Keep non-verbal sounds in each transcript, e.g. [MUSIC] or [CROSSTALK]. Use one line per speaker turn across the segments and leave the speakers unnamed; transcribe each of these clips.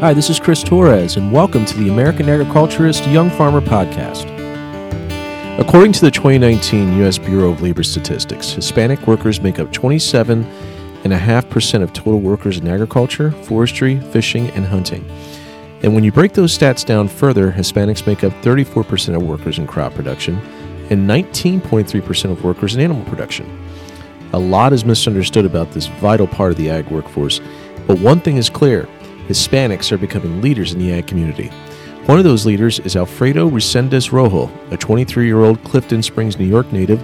Hi, this is Chris Torres, and welcome to the American Agriculturist Young Farmer Podcast. According to the 2019 U.S. Bureau of Labor Statistics, Hispanic workers make up 27.5% of total workers in agriculture, forestry, fishing, and hunting. And when you break those stats down further, Hispanics make up 34% of workers in crop production and 19.3% of workers in animal production. A lot is misunderstood about this vital part of the ag workforce, but one thing is clear Hispanics are becoming leaders in the ag community. One of those leaders is Alfredo Resendez Rojo, a 23 year old Clifton Springs, New York native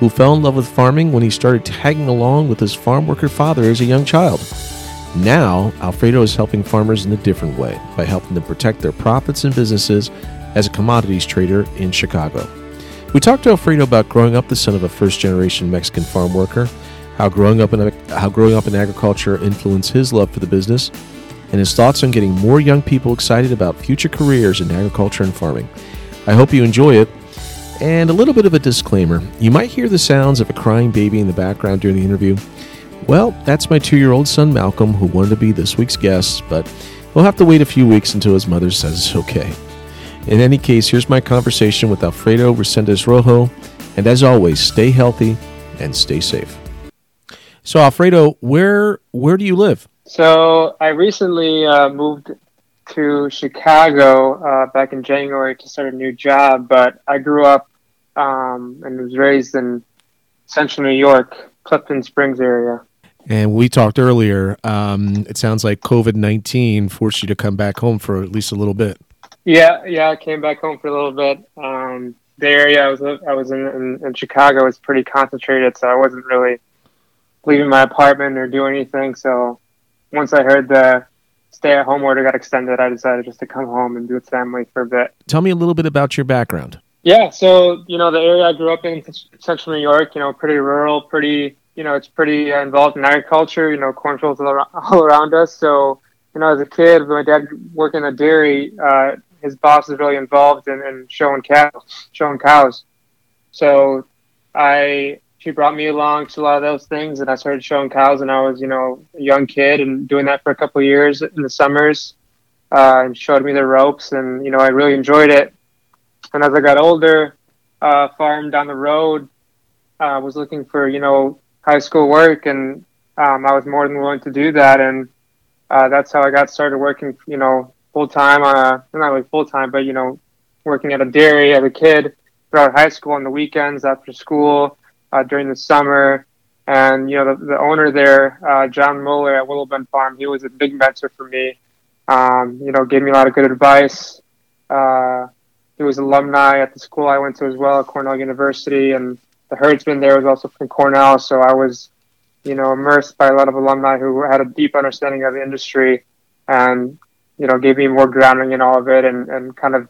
who fell in love with farming when he started tagging along with his farm worker father as a young child. Now, Alfredo is helping farmers in a different way by helping them protect their profits and businesses as a commodities trader in Chicago. We talked to Alfredo about growing up the son of a first generation Mexican farm worker, how growing up in how growing up in agriculture influenced his love for the business, and his thoughts on getting more young people excited about future careers in agriculture and farming. I hope you enjoy it. And a little bit of a disclaimer you might hear the sounds of a crying baby in the background during the interview. Well, that's my two year old son Malcolm, who wanted to be this week's guest, but he'll have to wait a few weeks until his mother says it's okay. In any case, here's my conversation with Alfredo Resendez Rojo. And as always, stay healthy and stay safe. So, Alfredo, where where do you live?
So I recently uh, moved to Chicago uh, back in January to start a new job, but I grew up um, and was raised in central New York, Clifton Springs area.
And we talked earlier. Um, it sounds like COVID nineteen forced you to come back home for at least a little bit.
Yeah, yeah, I came back home for a little bit. Um, the area I was I was in, in, in Chicago was pretty concentrated, so I wasn't really leaving my apartment or doing anything. So once I heard the stay at home order got extended, I decided just to come home and be with family for a bit.
Tell me a little bit about your background.
Yeah, so you know the area I grew up in, central New York, you know, pretty rural, pretty you know, it's pretty involved in agriculture. You know, cornfields [LAUGHS] all around us. So you know, as a kid, my dad worked in a dairy. Uh, his boss was really involved in, in showing cows, showing cows. So I she brought me along to a lot of those things, and I started showing cows. And I was, you know, a young kid, and doing that for a couple years in the summers, uh, and showed me the ropes, and you know, I really enjoyed it. And as I got older, uh, farm down the road, uh, was looking for, you know, high school work, and um, I was more than willing to do that, and uh, that's how I got started working, you know, full time a not really full time, but you know, working at a dairy as a kid throughout high school on the weekends after school uh, during the summer. And you know, the, the owner there, uh, John Muller at Willow Bend Farm, he was a big mentor for me. Um, you know, gave me a lot of good advice. Uh, he was alumni at the school I went to as well, Cornell University, and the herdsman there was also from Cornell. So I was, you know, immersed by a lot of alumni who had a deep understanding of the industry, and you know, gave me more grounding in all of it, and and kind of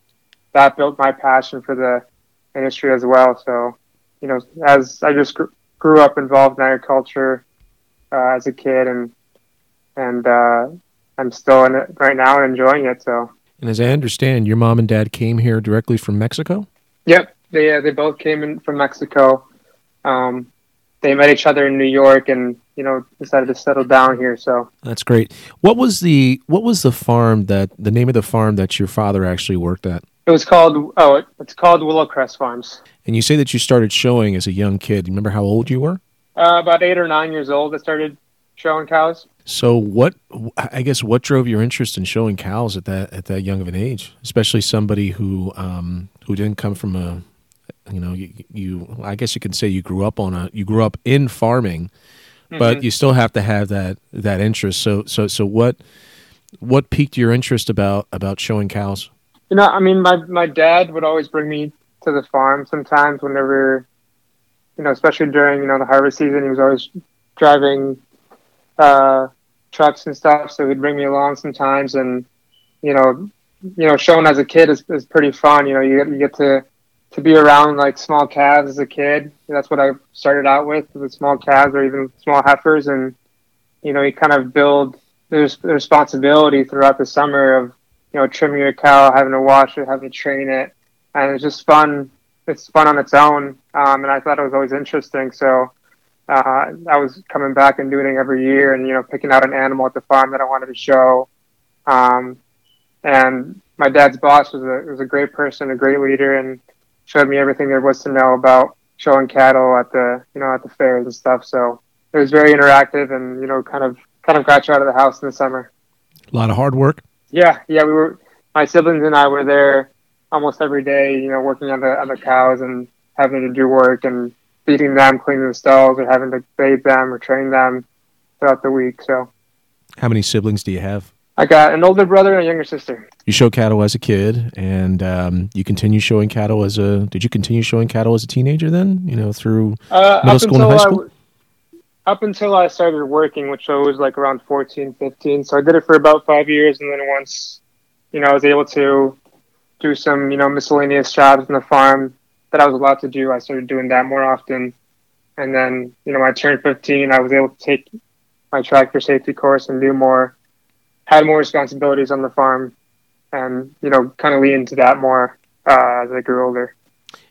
that built my passion for the industry as well. So you know, as I just grew up involved in agriculture uh, as a kid, and and uh, I'm still in it right now and enjoying it. So.
And as I understand, your mom and dad came here directly from Mexico.
Yep, they uh, they both came in from Mexico. Um, they met each other in New York, and you know decided to settle down here. So
that's great. What was the what was the farm that the name of the farm that your father actually worked at?
It was called oh, it's called Willowcrest Farms.
And you say that you started showing as a young kid. Remember how old you were?
Uh, about eight or nine years old. I started showing cows.
So what? I guess what drove your interest in showing cows at that at that young of an age, especially somebody who um, who didn't come from a, you know, you, you I guess you can say you grew up on a you grew up in farming, mm-hmm. but you still have to have that that interest. So so so what what piqued your interest about about showing cows?
You know, I mean, my my dad would always bring me to the farm sometimes whenever, you know, especially during you know the harvest season. He was always driving uh, trucks and stuff, so he'd bring me along sometimes, and you know, you know, showing as a kid is, is pretty fun. You know, you get you get to to be around like small calves as a kid. That's what I started out with, with small calves or even small heifers, and you know, you kind of build the responsibility throughout the summer of you know, trimming your cow, having to wash it, having to train it, and it's just fun. It's fun on its own, um, and I thought it was always interesting. So uh, I was coming back and doing it every year, and you know, picking out an animal at the farm that I wanted to show. Um, and my dad's boss was a was a great person, a great leader, and showed me everything there was to know about showing cattle at the you know at the fairs and stuff. So it was very interactive, and you know, kind of kind of got you out of the house in the summer.
A lot of hard work.
Yeah, yeah, we were. My siblings and I were there almost every day. You know, working on the on the cows and having to do work and feeding them, cleaning the stalls, or having to bathe them or train them throughout the week. So,
how many siblings do you have?
I got an older brother and a younger sister.
You show cattle as a kid, and um, you continue showing cattle as a. Did you continue showing cattle as a teenager? Then you know through uh, middle school and high school.
Up until I started working, which I was like around 14, 15. So I did it for about five years, and then once, you know, I was able to do some, you know, miscellaneous jobs on the farm that I was allowed to do. I started doing that more often, and then, you know, when I turned 15, I was able to take my tractor safety course and do more had more responsibilities on the farm and, you know, kind of lean into that more uh, as I grew older.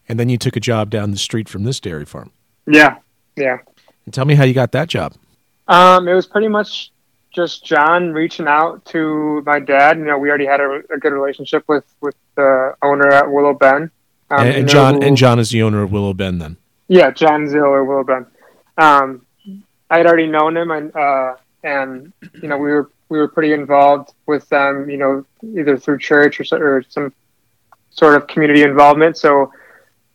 And then you took a job down the street from this dairy farm.
Yeah, yeah.
And tell me how you got that job.
Um, it was pretty much just John reaching out to my dad. You know, we already had a, a good relationship with with the owner at Willow Bend.
Um, and, and John and John is the owner of Willow Bend, then.
Yeah, John's the owner of Willow Bend. Um, I had already known him, and uh, and you know we were we were pretty involved with them, you know, either through church or, or some sort of community involvement. So,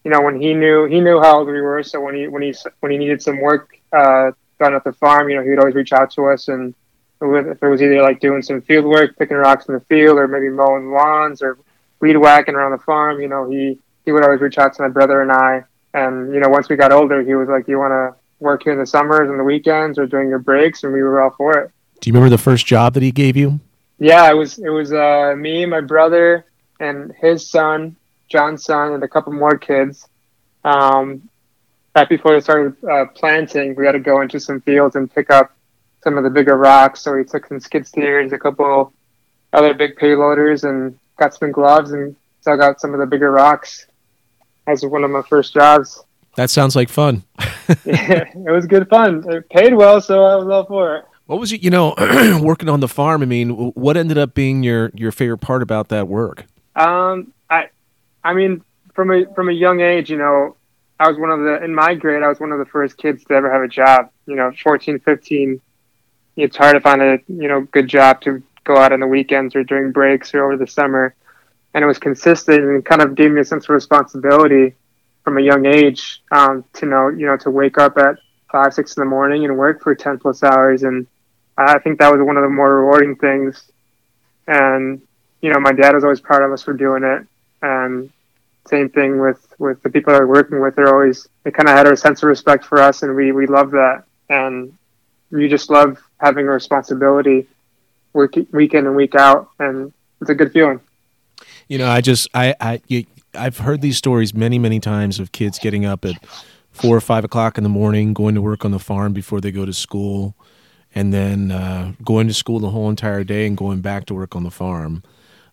you know, when he knew he knew how old we were, so when he when he when he needed some work uh, done at the farm, you know, he would always reach out to us, and if it was either like doing some field work, picking rocks in the field, or maybe mowing lawns or weed whacking around the farm, you know, he he would always reach out to my brother and I. And you know, once we got older, he was like, "You want to work here in the summers and the weekends, or during your breaks?" And we were all for it.
Do you remember the first job that he gave you?
Yeah, it was it was uh, me, my brother, and his son, John's son, and a couple more kids. Um, right before they started uh, planting, we had to go into some fields and pick up some of the bigger rocks. So we took some skid steers, a couple other big payloaders, and got some gloves and dug out some of the bigger rocks. As one of my first jobs.
That sounds like fun. [LAUGHS] [LAUGHS]
yeah, it was good fun. It paid well, so I was all for it.
What was it? You know, [CLEARS THROAT] working on the farm. I mean, what ended up being your your favorite part about that work?
Um, I, I mean, from a from a young age, you know, I was one of the in my grade. I was one of the first kids to ever have a job. You know, 14, 15. It's hard to find a you know good job to go out on the weekends or during breaks or over the summer, and it was consistent and kind of gave me a sense of responsibility from a young age um, to know you know to wake up at five six in the morning and work for 10 plus hours and I think that was one of the more rewarding things. And you know, my dad was always proud of us for doing it. And same thing with with the people that we're working with. They're always they kind of had a sense of respect for us, and we we love that. And you just love having a responsibility week week in and week out, and it's a good feeling.
You know, I just I I you, I've heard these stories many many times of kids getting up at four or five o'clock in the morning, going to work on the farm before they go to school and then uh, going to school the whole entire day and going back to work on the farm.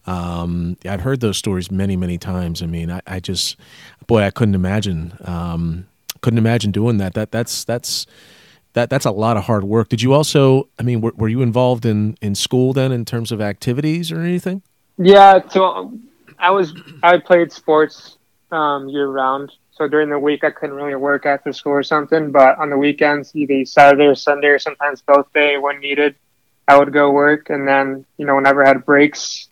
Um, I've heard those stories many, many times. I mean, I, I just, boy, I couldn't imagine, um, couldn't imagine doing that. That that's that's that that's a lot of hard work. Did you also? I mean, were, were you involved in in school then in terms of activities or anything?
Yeah, so I was I played sports um, year round. So during the week, I couldn't really work after school or something. But on the weekends, either Saturday or Sunday, or sometimes both day when needed, I would go work. And then, you know, whenever I had breaks,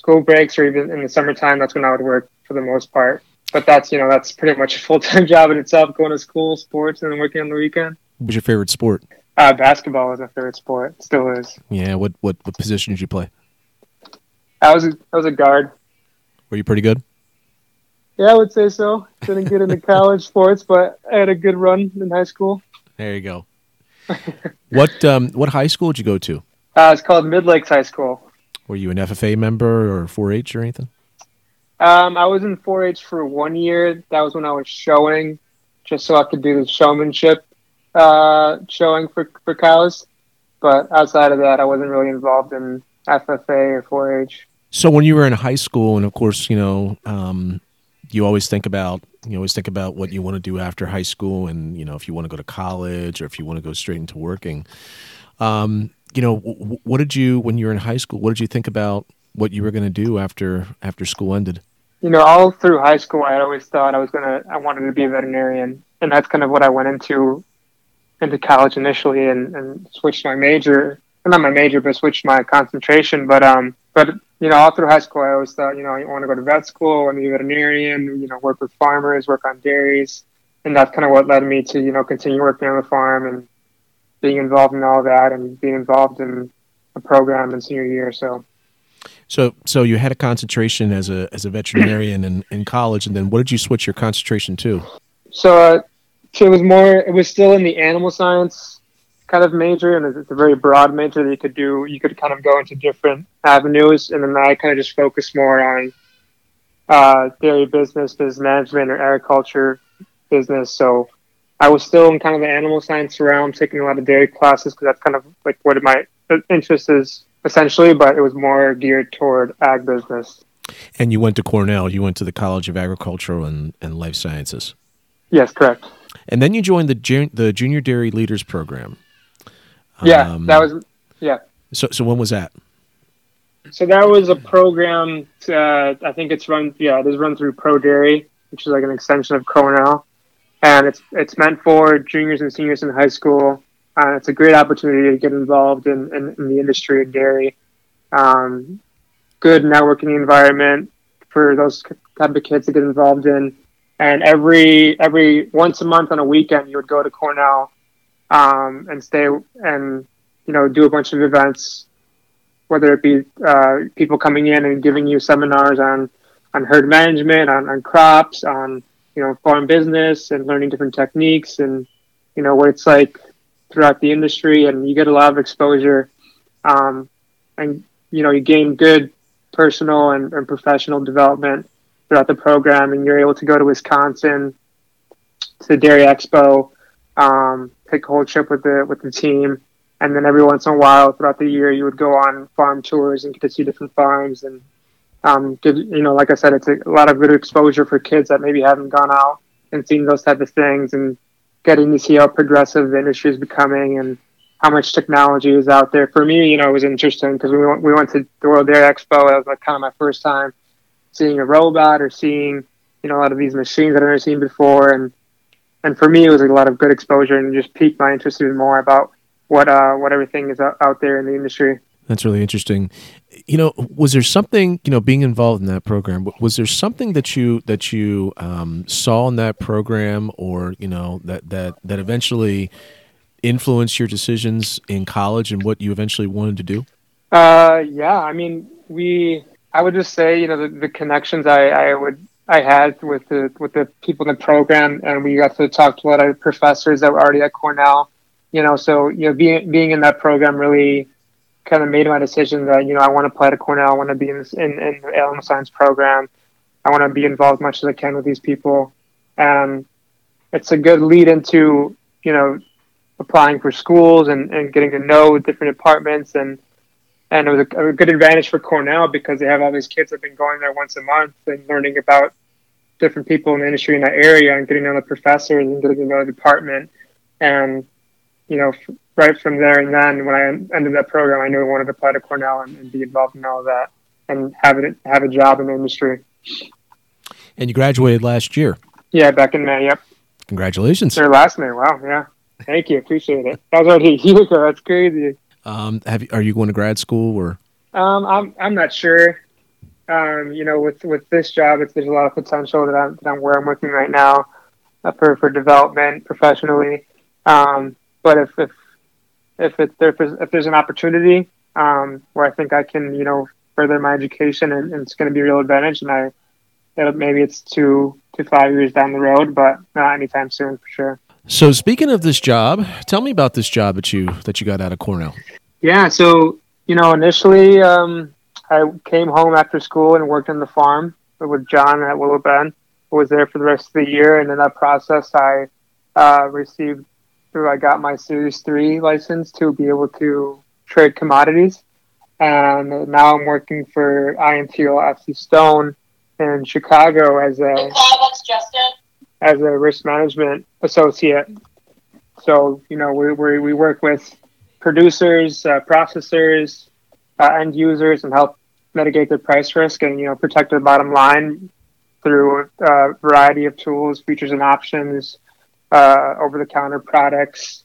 school breaks, or even in the summertime, that's when I would work for the most part. But that's, you know, that's pretty much a full time [LAUGHS] job in itself, going to school, sports, and then working on the weekend.
What was your favorite sport?
Uh, basketball was my favorite sport. Still is.
Yeah. What what what position did you play?
I was a, I was a guard.
Were you pretty good?
Yeah, I would say so. Didn't get into [LAUGHS] college sports, but I had a good run in high school.
There you go. [LAUGHS] what um, what high school did you go to?
Uh, it's called Mid Lakes High School.
Were you an FFA member or 4-H or anything?
Um, I was in 4-H for one year. That was when I was showing, just so I could do the showmanship uh, showing for for cows. But outside of that, I wasn't really involved in FFA or 4-H.
So when you were in high school, and of course, you know, um, you always think about you always think about what you want to do after high school and you know if you want to go to college or if you want to go straight into working um, you know what did you when you were in high school what did you think about what you were going to do after after school ended?
You know, all through high school, I always thought I was gonna, I wanted to be a veterinarian, and that's kind of what I went into into college initially, and, and switched my major, not my major, but switched my concentration. But um, but you know, all through high school, I always thought, you know, I want to go to vet school, I want to be a veterinarian, you know, work with farmers, work on dairies, and that's kind of what led me to, you know, continue working on the farm and being involved in all that and being involved in a program in senior year. So,
so, so you had a concentration as a as a veterinarian in, in college, and then what did you switch your concentration to?
So, uh, so it was more. It was still in the animal science kind of major, and it's a very broad major that you could do. You could kind of go into different avenues, and then I kind of just focused more on uh, dairy business, business management, or agriculture business. So I was still in kind of the animal science realm, taking a lot of dairy classes because that's kind of like what my interest is essentially, but it was more geared toward ag business.
And you went to Cornell. You went to the College of Agricultural and, and Life Sciences.
Yes, correct.
And then you joined the jun- the Junior Dairy Leaders Program.
Yeah, um, that was yeah.
So so when was that?
So that was a program. To, uh, I think it's run. Yeah, it is run through Pro Dairy, which is like an extension of Cornell and it's it's meant for juniors and seniors in high school. Uh, it's a great opportunity to get involved in, in, in the industry of dairy. Um, good networking environment for those type of kids to get involved in. And every every once a month on a weekend, you would go to Cornell um, and stay and you know do a bunch of events, whether it be uh, people coming in and giving you seminars on on herd management, on, on crops, on you know farm business and learning different techniques and you know what it's like throughout the industry. And you get a lot of exposure um, and you know you gain good personal and, and, professional development throughout the program. And you're able to go to wisconsin to the dairy expo um, take a whole trip with the with the team. And then every once in a while throughout the year you would go on farm tours and get to see different farms and um, you know, like I said, it's a, lot of good exposure for kids that maybe haven't gone out and seen those type of things and getting to see how progressive the industry is becoming and how much technology is out there. For me, you know, it was interesting because we went, we went to the World Dairy Expo. It was like kind of my first time seeing a robot or seeing, you know, a lot of these machines that I've never seen before. And, and for me, it was like a lot of good exposure and just piqued my interest even more about what, uh, what everything is out there in the industry.
That's really interesting. You know, was there something you know being involved in that program? Was there something that you that you um, saw in that program, or you know that that that eventually influenced your decisions in college and what you eventually wanted to do?
Uh, yeah, I mean, we. I would just say, you know, the, the connections I, I would I had with the with the people in the program, and we got to talk to a lot of professors that were already at Cornell. You know, so you know, being being in that program really kind of made my decision that you know I want to apply to Cornell. I want to be in, this, in, in the animal science program. I want to be involved as much as I can with these people, and it's a good lead into you know applying for schools and, and getting to know different departments and and it was a, a, good advantage for Cornell because they have all these kids that have been going there once a month and learning about different people in the industry in that area and getting to know the professors and getting to know the department and you know right from there and then when I ended that program, I knew I wanted to apply to Cornell and, and be involved in all of that and have it have a job in the industry.
And you graduated last year.
Yeah, back in May. Yep.
Congratulations.
Or last May. Wow. Yeah. Thank you. Appreciate it. That was already a year ago. That's crazy.
Um, have you, are you going to grad school or?
Um, I'm I'm not sure. Um, you know, with with this job, it's, there's a lot of potential that I'm, that I'm where I'm working right now uh, for for development professionally. Um, but if, if if it if there's, if there's an opportunity um, where I think I can you know further my education and, and it's going to be a real advantage, and I maybe it's two to five years down the road, but not anytime soon for sure.
So speaking of this job, tell me about this job that you that you got out of Cornell.
Yeah, so you know initially um, I came home after school and worked on the farm with John at Willow Bend. I was there for the rest of the year, and in that process, I uh, received I got my Series 3 license to be able to trade commodities. And now I'm working for INTL FC Stone in Chicago as a as a risk management associate. So you know we we, we work with producers, uh, processors, uh, end users, and help mitigate their price risk and you know protect their bottom line through a variety of tools, features, and options, uh, over-the-counter products,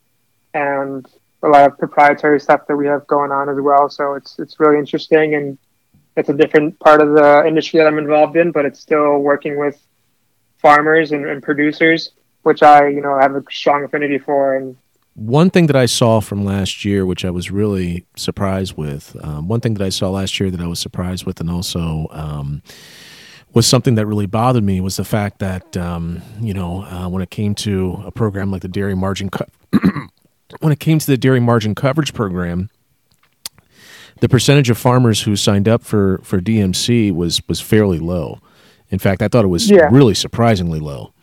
and a lot of proprietary stuff that we have going on as well. So it's it's really interesting, and it's a different part of the industry that I'm involved in, but it's still working with farmers and, and producers, which I you know have a strong affinity for, and
one thing that I saw from last year, which I was really surprised with, um, one thing that I saw last year that I was surprised with, and also um, was something that really bothered me, was the fact that um, you know uh, when it came to a program like the dairy margin, co- [CLEARS THROAT] when it came to the dairy margin coverage program, the percentage of farmers who signed up for for DMC was was fairly low. In fact, I thought it was yeah. really surprisingly low.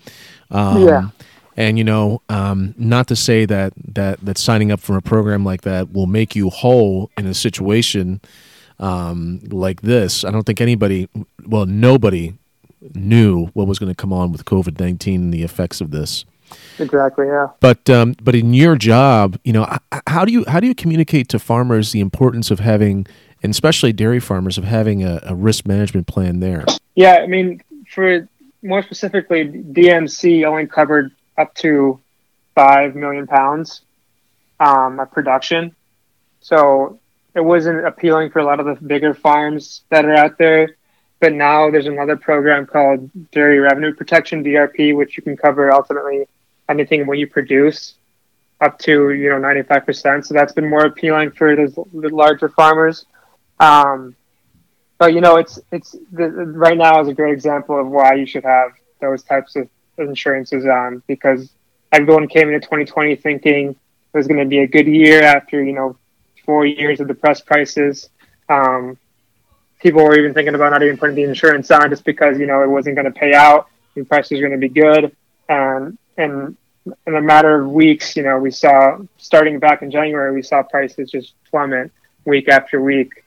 Um, yeah
and you know, um, not to say that that that signing up for a program like that will make you whole in a situation um, like this. I don't think anybody, well, nobody knew what was going to come on with COVID nineteen and the effects of this.
Exactly. Yeah.
But um, but in your job, you know, how do you how do you communicate to farmers the importance of having, and especially dairy farmers, of having a, a risk management plan there?
Yeah, I mean, for more specifically, DMC only covered up to five million pounds um, of production. So it wasn't appealing for a lot of the bigger farms that are out there. But now there's another program called Dairy Revenue Protection (DRP), which you can cover ultimately anything when you produce up to you know 95%. So that's been more appealing for the larger farmers. Um, but you know, it's it's the, right now is a great example of why you should have those types of insurances on because everyone came into 2020 thinking it was going to be a good year after you know four years of depressed prices. Um, people were even thinking about not even putting the insurance on just because you know it wasn't going to pay out. The prices were going to be good, and and in a matter of weeks, you know, we saw starting back in January, we saw prices just plummet week after week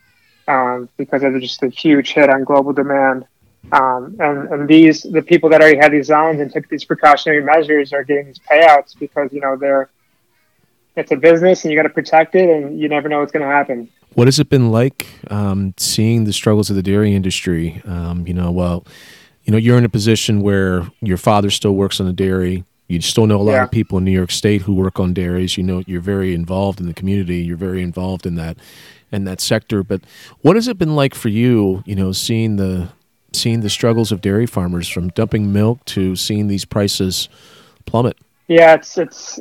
um, because of just a huge hit on global demand. Um, and, and these, the people that already had these zones and took these precautionary measures are getting these payouts because, you know, they're, it's a business and you got to protect it and you never know what's going to happen.
What has it been like um, seeing the struggles of the dairy industry? Um, you know, well, you know, you're in a position where your father still works on the dairy. You still know a lot yeah. of people in New York State who work on dairies. You know, you're very involved in the community. You're very involved in that, in that sector. But what has it been like for you? You know, seeing the seeing the struggles of dairy farmers from dumping milk to seeing these prices plummet?
Yeah, it's it's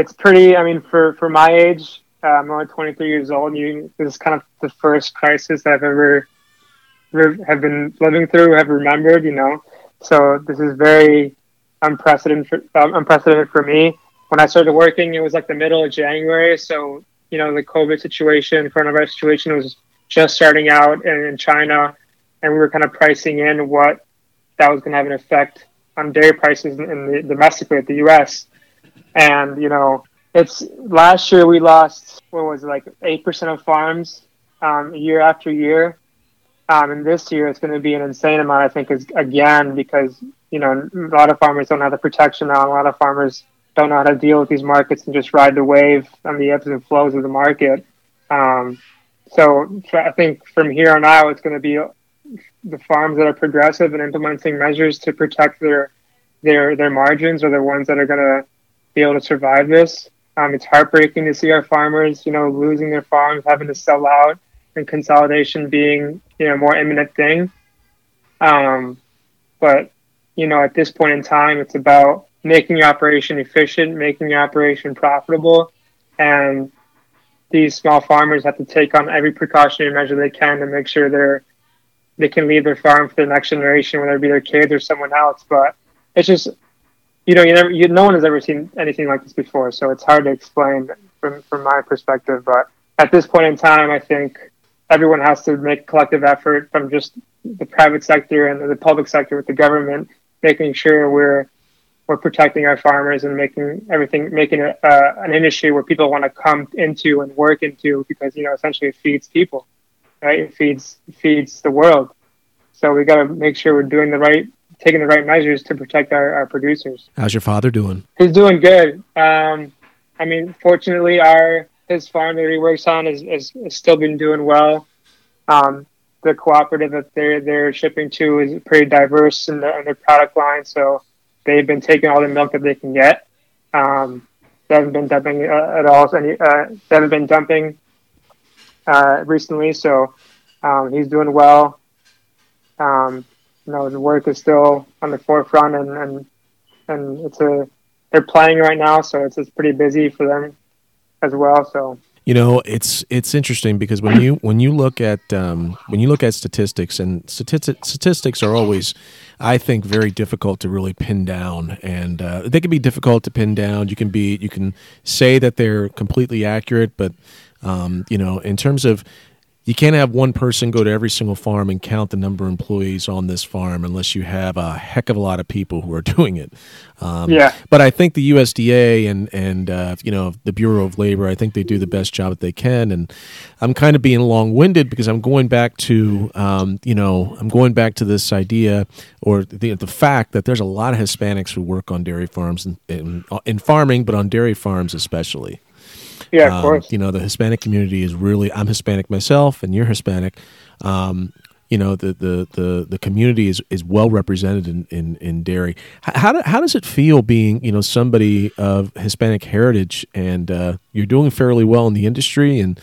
it's pretty. I mean, for for my age, uh, I'm only 23 years old. You, this is kind of the first crisis I've ever have been living through, have remembered. You know, so this is very unprecedented for, um, unprecedented for me. When I started working, it was like the middle of January, so you know the COVID situation, coronavirus situation was just starting out in, in China and we were kind of pricing in what that was going to have an effect on dairy prices in, in the domestically at the U.S. And you know, it's last year we lost what was it, like eight percent of farms um, year after year, um, and this year it's going to be an insane amount. I think is again because you know a lot of farmers don't have the protection now. A lot of farmers don't know how to deal with these markets and just ride the wave on the ebbs and flows of the market. Um, so I think from here on out, it's going to be the farms that are progressive and implementing measures to protect their their their margins are the ones that are going to be able to survive this. Um, it's heartbreaking to see our farmers, you know, losing their farms, having to sell out, and consolidation being, you know, a more imminent thing. Um, but you know, at this point in time, it's about making your operation efficient, making your operation profitable, and these small farmers have to take on every precautionary measure they can to make sure they're they can leave their farm for the next generation, whether it be their kids or someone else. But it's just, you know, you never, you, no one has ever seen anything like this before, so it's hard to explain from from my perspective. But at this point in time, I think everyone has to make collective effort from just the private sector and the public sector with the government, making sure we're we're protecting our farmers and making everything making uh, an industry where people want to come into and work into because you know essentially it feeds people right? It feeds feeds the world. So we got to make sure we're doing the right, taking the right measures to protect our, our producers.
How's your father doing?
He's doing good. Um, I mean, fortunately, our his farm that he works on has, has, has still been doing well. Um, the cooperative that they're they're shipping to is pretty diverse in, the, in their product line. So they've been taking all the milk that they can get. Um, they haven't been dumping uh, at all. Any, uh, they haven't been dumping uh, recently, so um, he's doing well. Um, you know, the work is still on the forefront, and and, and it's a they're playing right now, so it's it's pretty busy for them as well. So
you know, it's it's interesting because when you when you look at um, when you look at statistics and statistics statistics are always, I think, very difficult to really pin down, and uh, they can be difficult to pin down. You can be you can say that they're completely accurate, but um, you know, in terms of you can't have one person go to every single farm and count the number of employees on this farm unless you have a heck of a lot of people who are [LAUGHS] doing it.
Um, yeah.
But I think the USDA and and uh, you know the Bureau of Labor, I think they do the best job that they can. And I'm kind of being long winded because I'm going back to um, you know I'm going back to this idea or the the fact that there's a lot of Hispanics who work on dairy farms and in, in farming, but on dairy farms especially.
Yeah, of um, course.
You know, the Hispanic community is really. I'm Hispanic myself, and you're Hispanic. Um, you know, the, the, the, the community is, is well represented in, in, in dairy. How, do, how does it feel being, you know, somebody of Hispanic heritage and uh, you're doing fairly well in the industry and,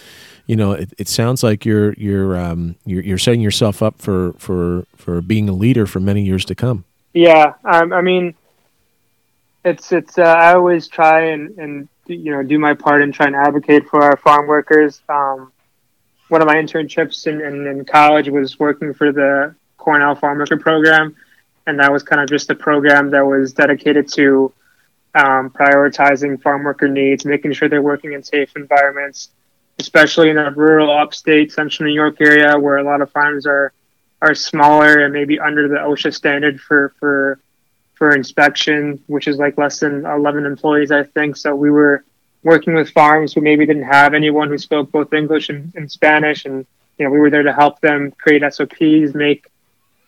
you know, it, it sounds like you're you're, um, you're you're setting yourself up for, for, for being a leader for many years to come.
Yeah, um, I mean, it's it's uh, I always try and, and you know do my part in trying to advocate for our farm workers. Um, one of my internships in, in, in, college was working for the Cornell Farm Worker Program, and that was kind of just a program that was dedicated to um, prioritizing farm worker needs, making sure they're working in safe environments, especially in the rural upstate Central New York area where a lot of farms are are smaller and maybe under the OSHA standard for for for inspection, which is like less than 11 employees, I think. So we were working with farms who maybe didn't have anyone who spoke both English and, and Spanish, and you know we were there to help them create SOPs, make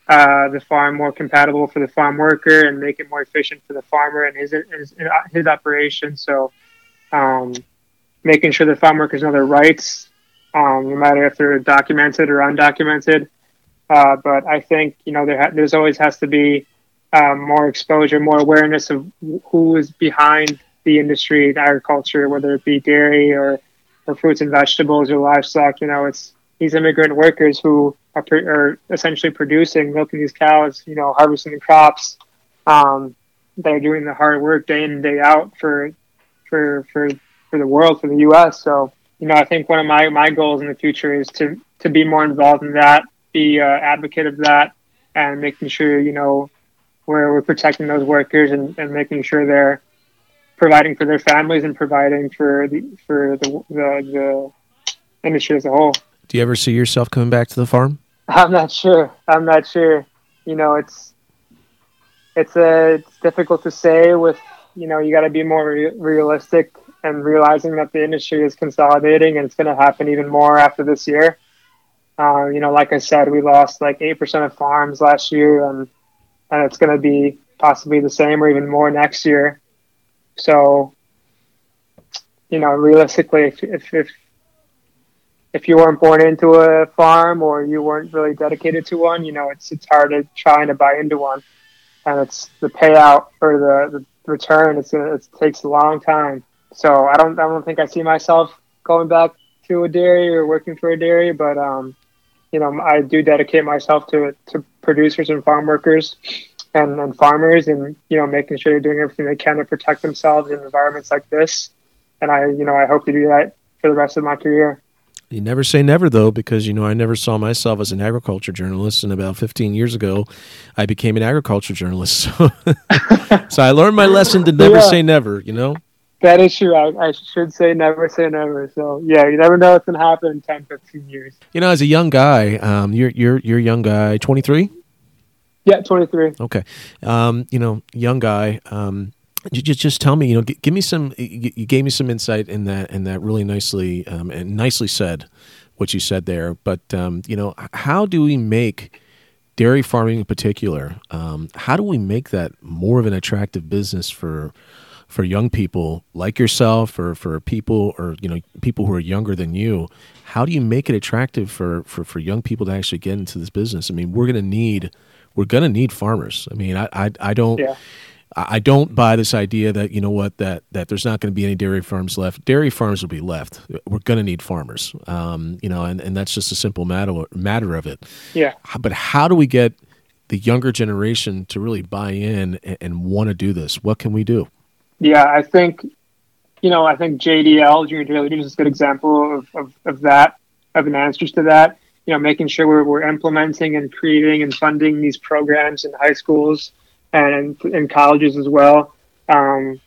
uh, the farm more compatible for the farm worker, and make it more efficient for the farmer and his his, his operation. So, um, making sure the farm workers know their rights, um, no matter if they're documented or undocumented. Uh, but I think you know there ha- there's always has to be um, more exposure, more awareness of who is behind the industry, agriculture, whether it be dairy or, or fruits and vegetables or livestock. You know, it's these immigrant workers who are, are essentially producing, milking these cows, you know, harvesting the crops. Um, they're doing the hard work day in and day out for, for, for, for the world, for the U.S. So, you know, I think one of my, my goals in the future is to, to be more involved in that, be an advocate of that, and making sure, you know, where we're protecting those workers and, and making sure they're providing for their families and providing for the for the, the, the industry as a whole.
Do you ever see yourself coming back to the farm?
I'm not sure. I'm not sure. You know, it's it's a it's difficult to say. With you know, you got to be more re- realistic and realizing that the industry is consolidating and it's going to happen even more after this year. Uh, you know, like I said, we lost like eight percent of farms last year, and and it's going to be possibly the same or even more next year. So, you know, realistically, if, if, if if you weren't born into a farm or you weren't really dedicated to one, you know, it's it's hard to try to buy into one, and it's the payout or the, the return. It's gonna it takes a long time. So I don't I don't think I see myself going back to a dairy or working for a dairy, but um, you know, I do dedicate myself to to producers and farm workers and, and farmers, and you know, making sure they're doing everything they can to protect themselves in environments like this. And I, you know, I hope to do that for the rest of my career.
You never say never, though, because you know I never saw myself as an agriculture journalist, and about 15 years ago, I became an agriculture journalist. [LAUGHS] So, [LAUGHS] so I learned my lesson to never yeah. say never. You know.
That is true. I, I, should say never say never. So yeah, you never know what's gonna happen in 10, 15 years.
You know, as a young guy, um, you're you're you're a young guy, twenty three.
Yeah, twenty three.
Okay, um, you know, young guy. Um, just just tell me, you know, g- give me some. You gave me some insight in that, and that really nicely um, and nicely said what you said there. But um, you know, how do we make dairy farming in particular? Um, how do we make that more of an attractive business for for young people like yourself or for people or you know people who are younger than you how do you make it attractive for for, for young people to actually get into this business i mean we're going to need we're going to need farmers i mean i i, I don't
Yeah.
I don't buy this idea that you know what that that there's not going to be any dairy farms left. Dairy farms will be left. We're going to need farmers, um, you know, and, and that's just a simple matter matter of it.
Yeah.
But how do we get the younger generation to really buy in and, and want to do this? What can we do?
Yeah, I think, you know, I think JDL, Junior Dairy Leaders, is a good example of, of, of that, of an answer to that. You know, making sure we're, we're implementing and creating and funding these programs in high schools and in colleges as well um,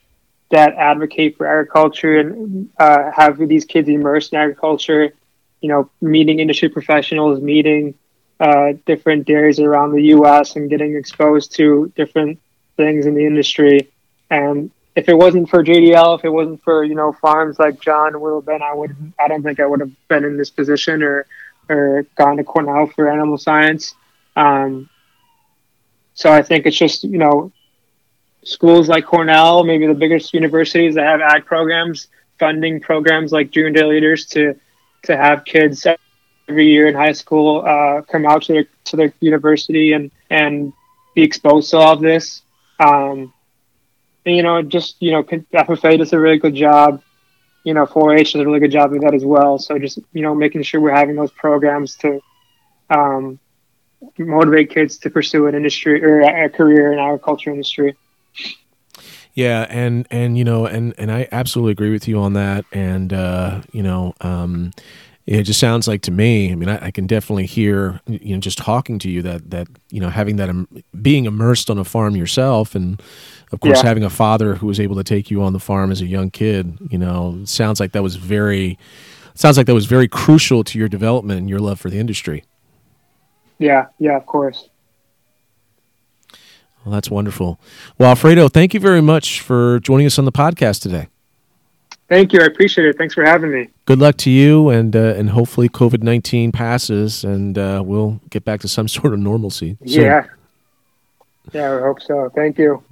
that advocate for agriculture and uh, have these kids immersed in agriculture, you know, meeting industry professionals, meeting uh, different dairies around the U.S. and getting exposed to different things in the industry. And if it wasn't for JDL, if it wasn't for you know farms like John Willow Bend, I would I don't think I would have been in this position or or gone to Cornell for animal science. Um, so I think it's just you know schools like Cornell, maybe the biggest universities that have ag programs, funding programs like Junior Dairy Leaders to to have kids every year in high school uh, come out to their to their university and and be exposed to all of this. Um, and, you know, just you know, FFA does a really good job. You know, 4-H does a really good job of that as well. So just you know, making sure we're having those programs to um, motivate kids to pursue an industry or a career in agriculture industry.
Yeah, and and you know, and and I absolutely agree with you on that. And uh, you know, um, it just sounds like to me. I mean, I, I, can definitely hear you know just talking to you that that you know having that um, being immersed on a farm yourself, and of course yeah. having a father who was able to take you on the farm as a young kid. You know, sounds like that was very sounds like that was very crucial to your development and your love for the industry.
Yeah, yeah, of course.
Well, that's wonderful. Well, Alfredo, thank you very much for joining us on the podcast today.
Thank you. I appreciate it. Thanks for having me.
Good luck to you, and uh, and hopefully COVID nineteen passes, and uh, we'll get back to some [LAUGHS] sort of normalcy.
Soon. Yeah. Yeah, I hope so. Thank you.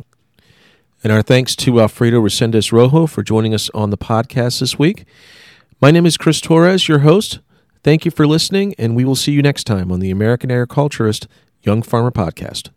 And our thanks to Alfredo Resendez Rojo for joining us on the podcast this week. My name is Chris Torres, your host. Thank you for listening, and we will see you next time on the American Agriculturist Young Farmer Podcast.